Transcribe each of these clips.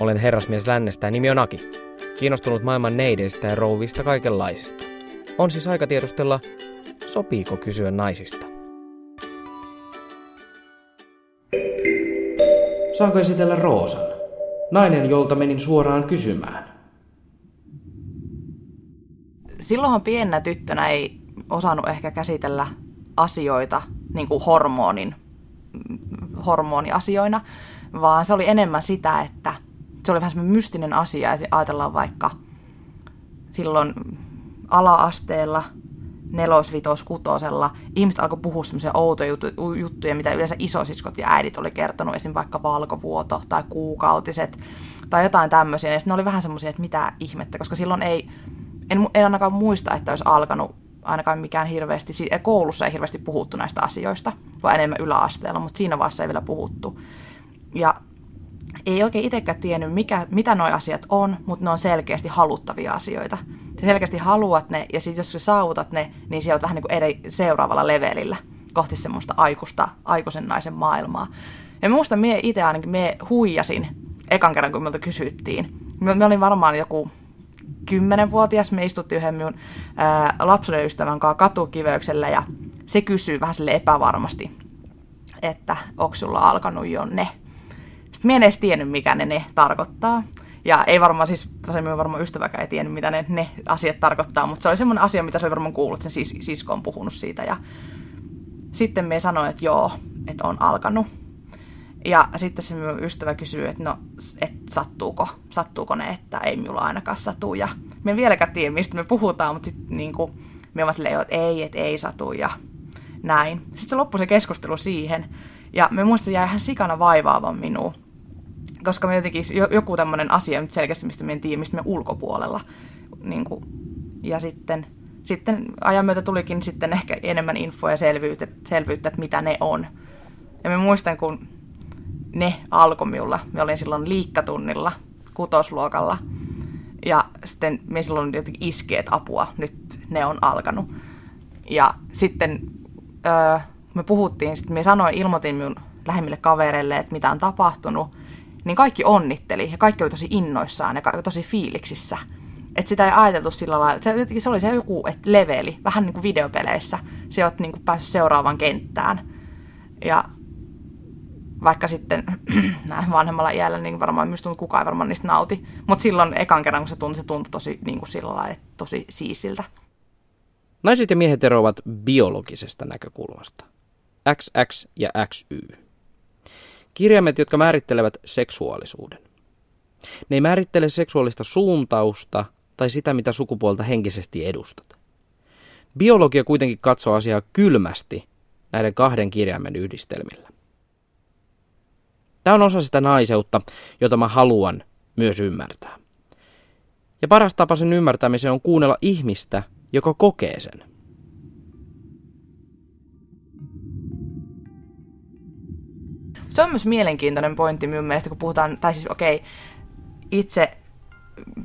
Olen herrasmies lännestä ja nimi on Aki. Kiinnostunut maailman neideistä ja rouvista kaikenlaisista. On siis aika tiedustella, sopiiko kysyä naisista. Saanko esitellä Roosan? Nainen, jolta menin suoraan kysymään. Silloinhan pienenä tyttönä ei osannut ehkä käsitellä asioita niin kuin hormonin, hormoniasioina, vaan se oli enemmän sitä, että se oli vähän semmoinen mystinen asia, että ajatellaan vaikka silloin ala-asteella, nelos, vitos, kutosella, ihmiset alkoi puhua semmoisia outoja juttuja, mitä yleensä isosiskot ja äidit oli kertonut, esim. vaikka valkovuoto tai kuukautiset tai jotain tämmöisiä. Ja ne oli vähän semmoisia, että mitä ihmettä, koska silloin ei, en, en ainakaan muista, että olisi alkanut ainakaan mikään hirveästi, koulussa ei hirveästi puhuttu näistä asioista, vaan enemmän yläasteella, mutta siinä vaiheessa ei vielä puhuttu. Ja ei oikein itsekään tiennyt, mikä, mitä nuo asiat on, mutta ne on selkeästi haluttavia asioita. Sä selkeästi haluat ne, ja sitten jos sä saavutat ne, niin sä oot vähän niin kuin eri, seuraavalla levelillä kohti semmoista aikuista, aikuisen naisen maailmaa. Ja muista mie itse ainakin, mie huijasin ekan kerran, kun minulta kysyttiin. Me olin varmaan joku kymmenenvuotias, me istuttiin yhden minun ää, lapsuuden ystävän kanssa katukiveyksellä, ja se kysyy vähän sille epävarmasti, että onko sulla alkanut jo ne sitten minä en edes tiennyt, mikä ne ne tarkoittaa. Ja ei varmaan siis, minun varmaan ystäväkään ei tiennyt, mitä ne, ne asiat tarkoittaa, mutta se oli semmoinen asia, mitä se oli varmaan kuullut, sen sis, sisko on puhunut siitä. Ja sitten me sanoin, että joo, että on alkanut. Ja sitten se minun ystävä kysyy, että no, et sattuuko, sattuuko ne, että ei minulla ainakaan satu. Ja me en vieläkään tiedä, mistä me puhutaan, mutta sitten niin kuin, me vaan silleen, että ei, että ei satu ja näin. Sitten se loppui se keskustelu siihen. Ja me muistan, jäi ihan sikana vaivaavan minua koska me jotenkin joku tämmöinen asia nyt selkeästi, mistä me en tiedä, mistä me ulkopuolella. Niin kuin, ja sitten, sitten ajan myötä tulikin sitten ehkä enemmän infoa ja selvyyttä, selvyyttä, että mitä ne on. Ja me muistan, kun ne alkoi minulla. Me olin silloin liikkatunnilla kutosluokalla. Ja sitten me silloin jotenkin iskeet apua, nyt ne on alkanut. Ja sitten öö, me puhuttiin, sitten me sanoin, ilmoitin minun lähimmille kavereille, että mitä on tapahtunut niin kaikki onnitteli ja kaikki oli tosi innoissaan ja tosi fiiliksissä. Että sitä ei ajateltu sillä lailla, se, se oli se joku että leveli, vähän niin kuin videopeleissä. Se oot niin kuin päässyt seuraavaan kenttään. Ja vaikka sitten näin vanhemmalla iällä, niin varmaan myös tuntuu, kukaan ei varmaan niistä nauti. Mutta silloin ekan kerran, kun se tuntui, se tuntui tosi niin kuin sillä lailla, että tosi siisiltä. Naiset ja miehet eroavat biologisesta näkökulmasta. XX ja XY. Kirjaimet, jotka määrittelevät seksuaalisuuden. Ne ei määrittele seksuaalista suuntausta tai sitä, mitä sukupuolta henkisesti edustat. Biologia kuitenkin katsoo asiaa kylmästi näiden kahden kirjaimen yhdistelmillä. Tämä on osa sitä naiseutta, jota mä haluan myös ymmärtää. Ja paras tapa sen ymmärtämiseen on kuunnella ihmistä, joka kokee sen. Se on myös mielenkiintoinen pointti minun mielestä, kun puhutaan, tai siis okei, okay, itse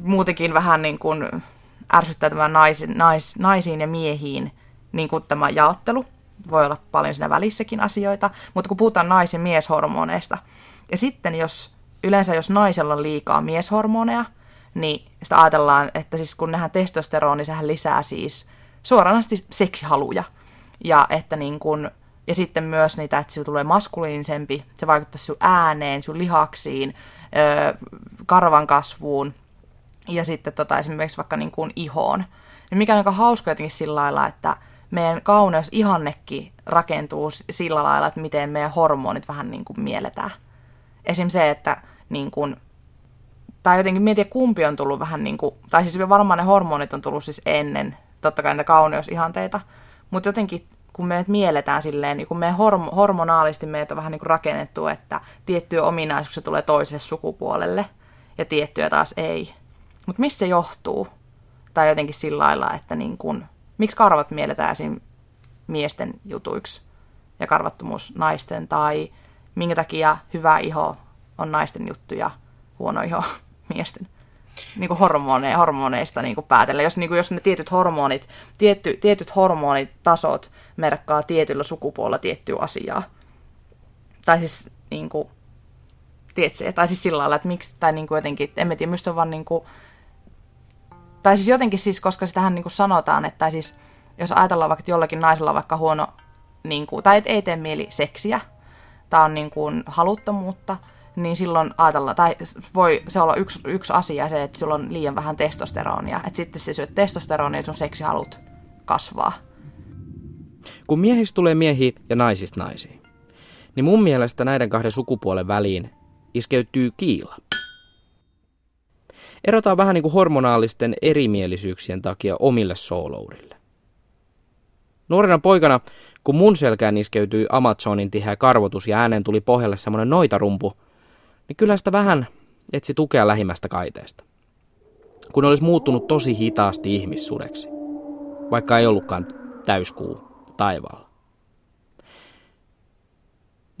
muutenkin vähän niin kuin ärsyttää tämä nais, nais, naisiin ja miehiin niin kuin tämä jaottelu. Voi olla paljon siinä välissäkin asioita, mutta kun puhutaan nais- ja mieshormoneista, ja sitten jos yleensä jos naisella on liikaa mieshormoneja, niin sitä ajatellaan, että siis kun nähdään testosteroni, niin sehän lisää siis suoranaisesti seksihaluja. Ja että niin kun ja sitten myös niitä, että sinulla tulee maskuliinisempi, se vaikuttaa sinun ääneen, sinun lihaksiin, karvan kasvuun ja sitten tota, esimerkiksi vaikka niin kuin ihoon. Ja mikä on aika hauska jotenkin sillä lailla, että meidän kauneus ihannekin rakentuu sillä lailla, että miten meidän hormonit vähän niin kuin mielletään. Esim. se, että niin kuin, tai jotenkin mietin, kumpi on tullut vähän niin kuin, tai siis varmaan ne hormonit on tullut siis ennen, totta kai niitä kauneusihanteita, mutta jotenkin kun me mielletään silleen, niin kun me horm- hormonaalisesti meitä on vähän niin kuin rakennettu, että tiettyjä ominaisuuksia tulee toiselle sukupuolelle ja tiettyjä taas ei. Mutta missä se johtuu? Tai jotenkin sillä lailla, että niin kun, miksi karvat mielletään esim. miesten jutuiksi ja karvattomuus naisten, tai minkä takia hyvä iho on naisten juttu ja huono iho miesten niin kuin hormone, hormoneista niin kuin päätellä. Jos, niin kuin, jos ne tietyt hormonit, tietty, tietyt hormonitasot merkkaa tietyllä sukupuolella tiettyä asiaa. Tai siis niin kuin, tiedätkö, tai siis sillä lailla, että miksi, tai niin kuin jotenkin, en tiedä, minusta se on vaan niin kuin, tai siis jotenkin siis, koska sitähän niin kuin sanotaan, että siis, jos ajatellaan vaikka, että jollakin naisella on vaikka huono, niin kuin, tai et ei tee mieli seksiä, tai on niin kuin haluttomuutta, niin silloin ajatellaan, tai voi se olla yksi, yksi asia se, että sulla on liian vähän testosteronia, että sitten se syöt testosteronia ja sun seksihalut kasvaa. Kun miehistä tulee miehiä ja naisista naisia, niin mun mielestä näiden kahden sukupuolen väliin iskeytyy kiila. Erotaan vähän niin kuin hormonaalisten erimielisyyksien takia omille soolourille. Nuorena poikana, kun mun selkään iskeytyi Amazonin tiheä karvotus ja äänen tuli pohjalle semmoinen noitarumpu, niin kyllä sitä vähän etsi tukea lähimmästä kaiteesta. Kun olisi muuttunut tosi hitaasti ihmissudeksi, vaikka ei ollutkaan täyskuu taivaalla.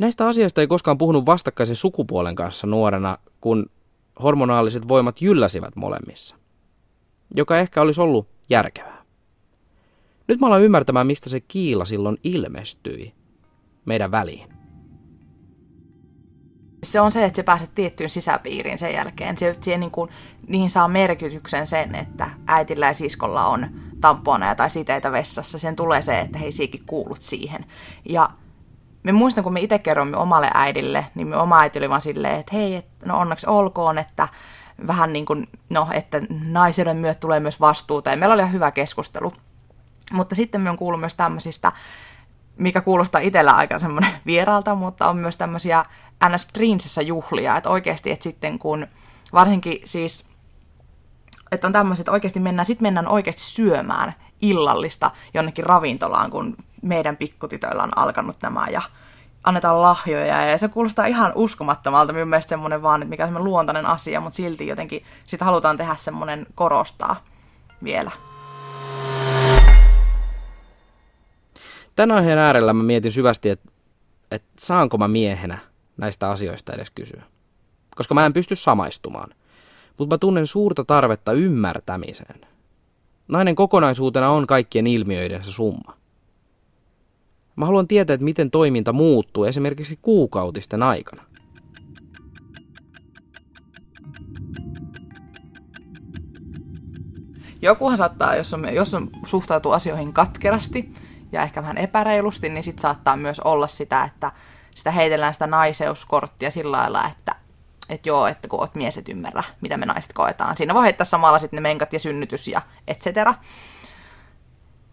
Näistä asioista ei koskaan puhunut vastakkaisen sukupuolen kanssa nuorena, kun hormonaaliset voimat jylläsivät molemmissa, joka ehkä olisi ollut järkevää. Nyt mä alan ymmärtämään, mistä se kiila silloin ilmestyi meidän väliin. Se on se, että se pääset tiettyyn sisäpiiriin sen jälkeen. Se, se niin kuin, niihin saa merkityksen sen, että äitillä ja siskolla on tamponeja tai siteitä vessassa. Sen tulee se, että hei, siikin kuulut siihen. Ja me muistan, kun me itse kerroimme omalle äidille, niin me oma äiti oli vaan silleen, että hei, et, no onneksi olkoon, että vähän niin kuin, no, että naisen myöt tulee myös vastuuta. Ja meillä oli ihan hyvä keskustelu. Mutta sitten me on kuullut myös tämmöisistä, mikä kuulostaa itsellä aika semmoinen vieraalta, mutta on myös tämmöisiä ns. prinsessa-juhlia, että oikeasti, että sitten kun varsinkin siis, että on tämmöiset, että oikeasti mennään, sitten mennään oikeasti syömään illallista jonnekin ravintolaan, kun meidän pikkutytöillä on alkanut nämä ja annetaan lahjoja ja se kuulostaa ihan uskomattomalta. Minun mielestä semmoinen vaan, että mikä on semmoinen luontainen asia, mutta silti jotenkin sitä halutaan tehdä semmoinen korostaa vielä. Tämän aiheen äärellä mä mietin syvästi, että, että saanko mä miehenä näistä asioista edes kysyä. Koska mä en pysty samaistumaan. Mutta mä tunnen suurta tarvetta ymmärtämiseen. Nainen kokonaisuutena on kaikkien ilmiöidensä summa. Mä haluan tietää, että miten toiminta muuttuu esimerkiksi kuukautisten aikana. Jokuhan saattaa, jos on, jos on suhtautuu asioihin katkerasti ja ehkä vähän epäreilusti, niin sitten saattaa myös olla sitä, että sitä heitellään sitä naiseuskorttia sillä lailla, että että joo, että kun oot mies, et ymmärrä, mitä me naiset koetaan. Siinä voi heittää samalla sitten ne menkat ja synnytys ja et cetera.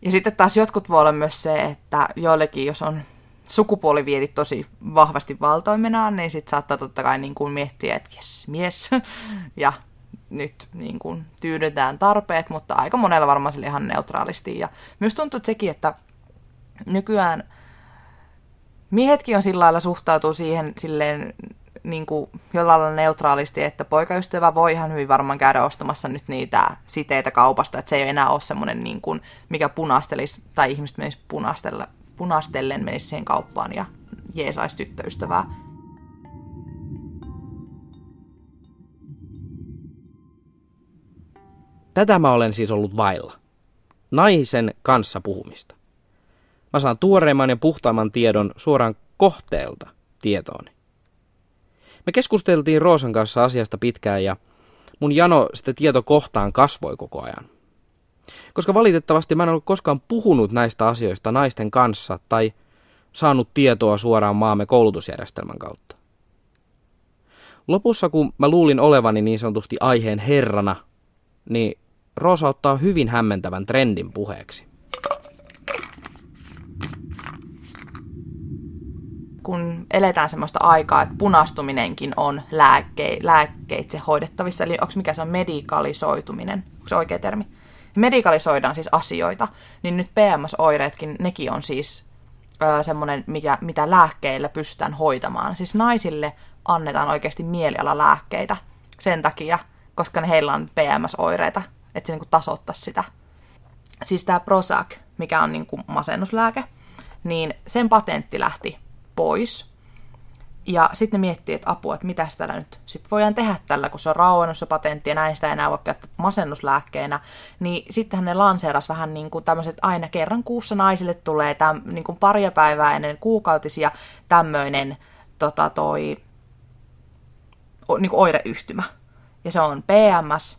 Ja sitten taas jotkut voi olla myös se, että joillekin, jos on sukupuolivietit tosi vahvasti valtoimenaan, niin sitten saattaa totta kai niin kuin miettiä, että jes, mies, ja nyt niin kuin tyydytään tarpeet, mutta aika monella varmaan sille ihan neutraalisti. Ja myös tuntuu sekin, että nykyään miehetkin on sillä lailla suhtautuu siihen silleen niin kuin jollain lailla neutraalisti, että poikaystävä voi ihan hyvin varmaan käydä ostamassa nyt niitä siteitä kaupasta, että se ei enää ole semmoinen, niin kuin, mikä punastelisi, tai ihmiset menisi punastella, punastellen menisi siihen kauppaan ja jeesaisi tyttöystävää. Tätä mä olen siis ollut vailla. Naisen kanssa puhumista. Mä saan tuoreimman ja puhtaamman tiedon suoraan kohteelta tietooni. Me keskusteltiin Roosan kanssa asiasta pitkään ja mun jano sitä tietokohtaan kasvoi koko ajan. Koska valitettavasti mä en ollut koskaan puhunut näistä asioista naisten kanssa tai saanut tietoa suoraan maamme koulutusjärjestelmän kautta. Lopussa, kun mä luulin olevani niin sanotusti aiheen herrana, niin Roosa ottaa hyvin hämmentävän trendin puheeksi. Kun eletään semmoista aikaa, että punastuminenkin on lääkke, lääkkeitse hoidettavissa, eli onko mikä se on medikalisoituminen, onko se oikea termi? Medikalisoidaan siis asioita, niin nyt PMS-oireetkin, nekin on siis öö, semmoinen, mitä, mitä lääkkeillä pystytään hoitamaan. Siis naisille annetaan oikeasti mielialalääkkeitä sen takia, koska ne heillä on PMS-oireita, että se niin kuin tasoittaisi sitä. Siis tämä Prozac, mikä on niin kuin masennuslääke, niin sen patentti lähti pois. Ja sitten ne miettii, että apua, että mitä täällä nyt sitten voidaan tehdä tällä, kun se on rauennut se patentti ja ei enää voi käyttää masennuslääkkeenä. Niin sittenhän ne lanseeras vähän niin kuin tämmöiset, aina kerran kuussa naisille tulee täm, niin kuin paria päivää ennen kuukautisia tämmöinen tota toi, niin kuin oireyhtymä. Ja se on PMS,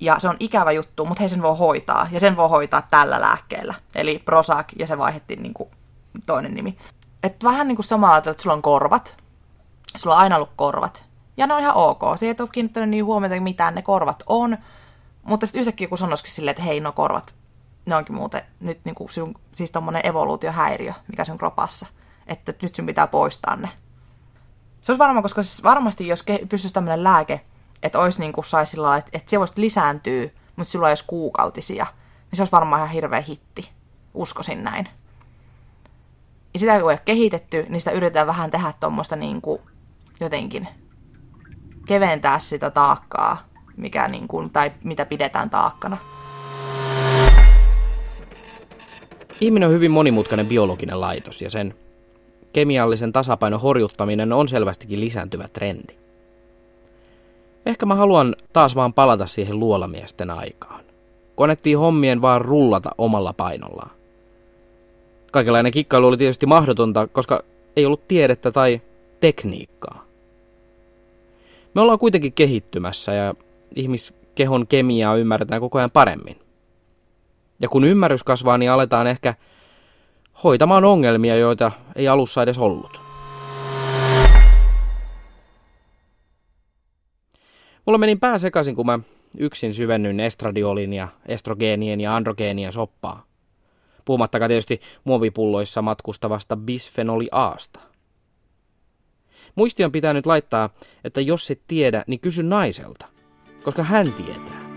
ja se on ikävä juttu, mutta he sen voi hoitaa. Ja sen voi hoitaa tällä lääkkeellä. Eli Prozac, ja se vaihdettiin niin kuin toinen nimi. Et vähän niin kuin samalla että sulla on korvat. Sulla on aina ollut korvat. Ja ne on ihan ok. Se ei ole kiinnittänyt niin huomiota, mitään ne korvat on. Mutta sitten yhtäkkiä kun sanoisikin silleen, että hei, no korvat, ne onkin muuten nyt niin kuin sun, siis tommonen evoluutiohäiriö, mikä sun kropassa. Että nyt sun pitää poistaa ne. Se olisi varmaan, koska siis varmasti jos pystyisi tämmöinen lääke, että olisi niin kuin saisi sillä että, että se voisi lisääntyä, mutta silloin olisi kuukautisia, niin se olisi varmaan ihan hirveä hitti. Uskoisin näin. Ja sitä kun ei ole kehitetty, niin sitä yritetään vähän tehdä tuommoista niin kuin jotenkin keventää sitä taakkaa, mikä niin kuin, tai mitä pidetään taakkana. Ihminen on hyvin monimutkainen biologinen laitos ja sen kemiallisen tasapainon horjuttaminen on selvästikin lisääntyvä trendi. Ehkä mä haluan taas vaan palata siihen luolamiesten aikaan. Konettiin hommien vaan rullata omalla painollaan. Kaikenlainen kikkailu oli tietysti mahdotonta, koska ei ollut tiedettä tai tekniikkaa. Me ollaan kuitenkin kehittymässä ja ihmiskehon kemiaa ymmärretään koko ajan paremmin. Ja kun ymmärrys kasvaa, niin aletaan ehkä hoitamaan ongelmia, joita ei alussa edes ollut. Mulla meni pää sekaisin, kun mä yksin syvennyin estradiolin ja estrogeenien ja androgeenien soppaa. Puhumattakaan tietysti muovipulloissa matkustavasta bisfenoli Aasta. Muistion pitää nyt laittaa, että jos et tiedä, niin kysy naiselta, koska hän tietää.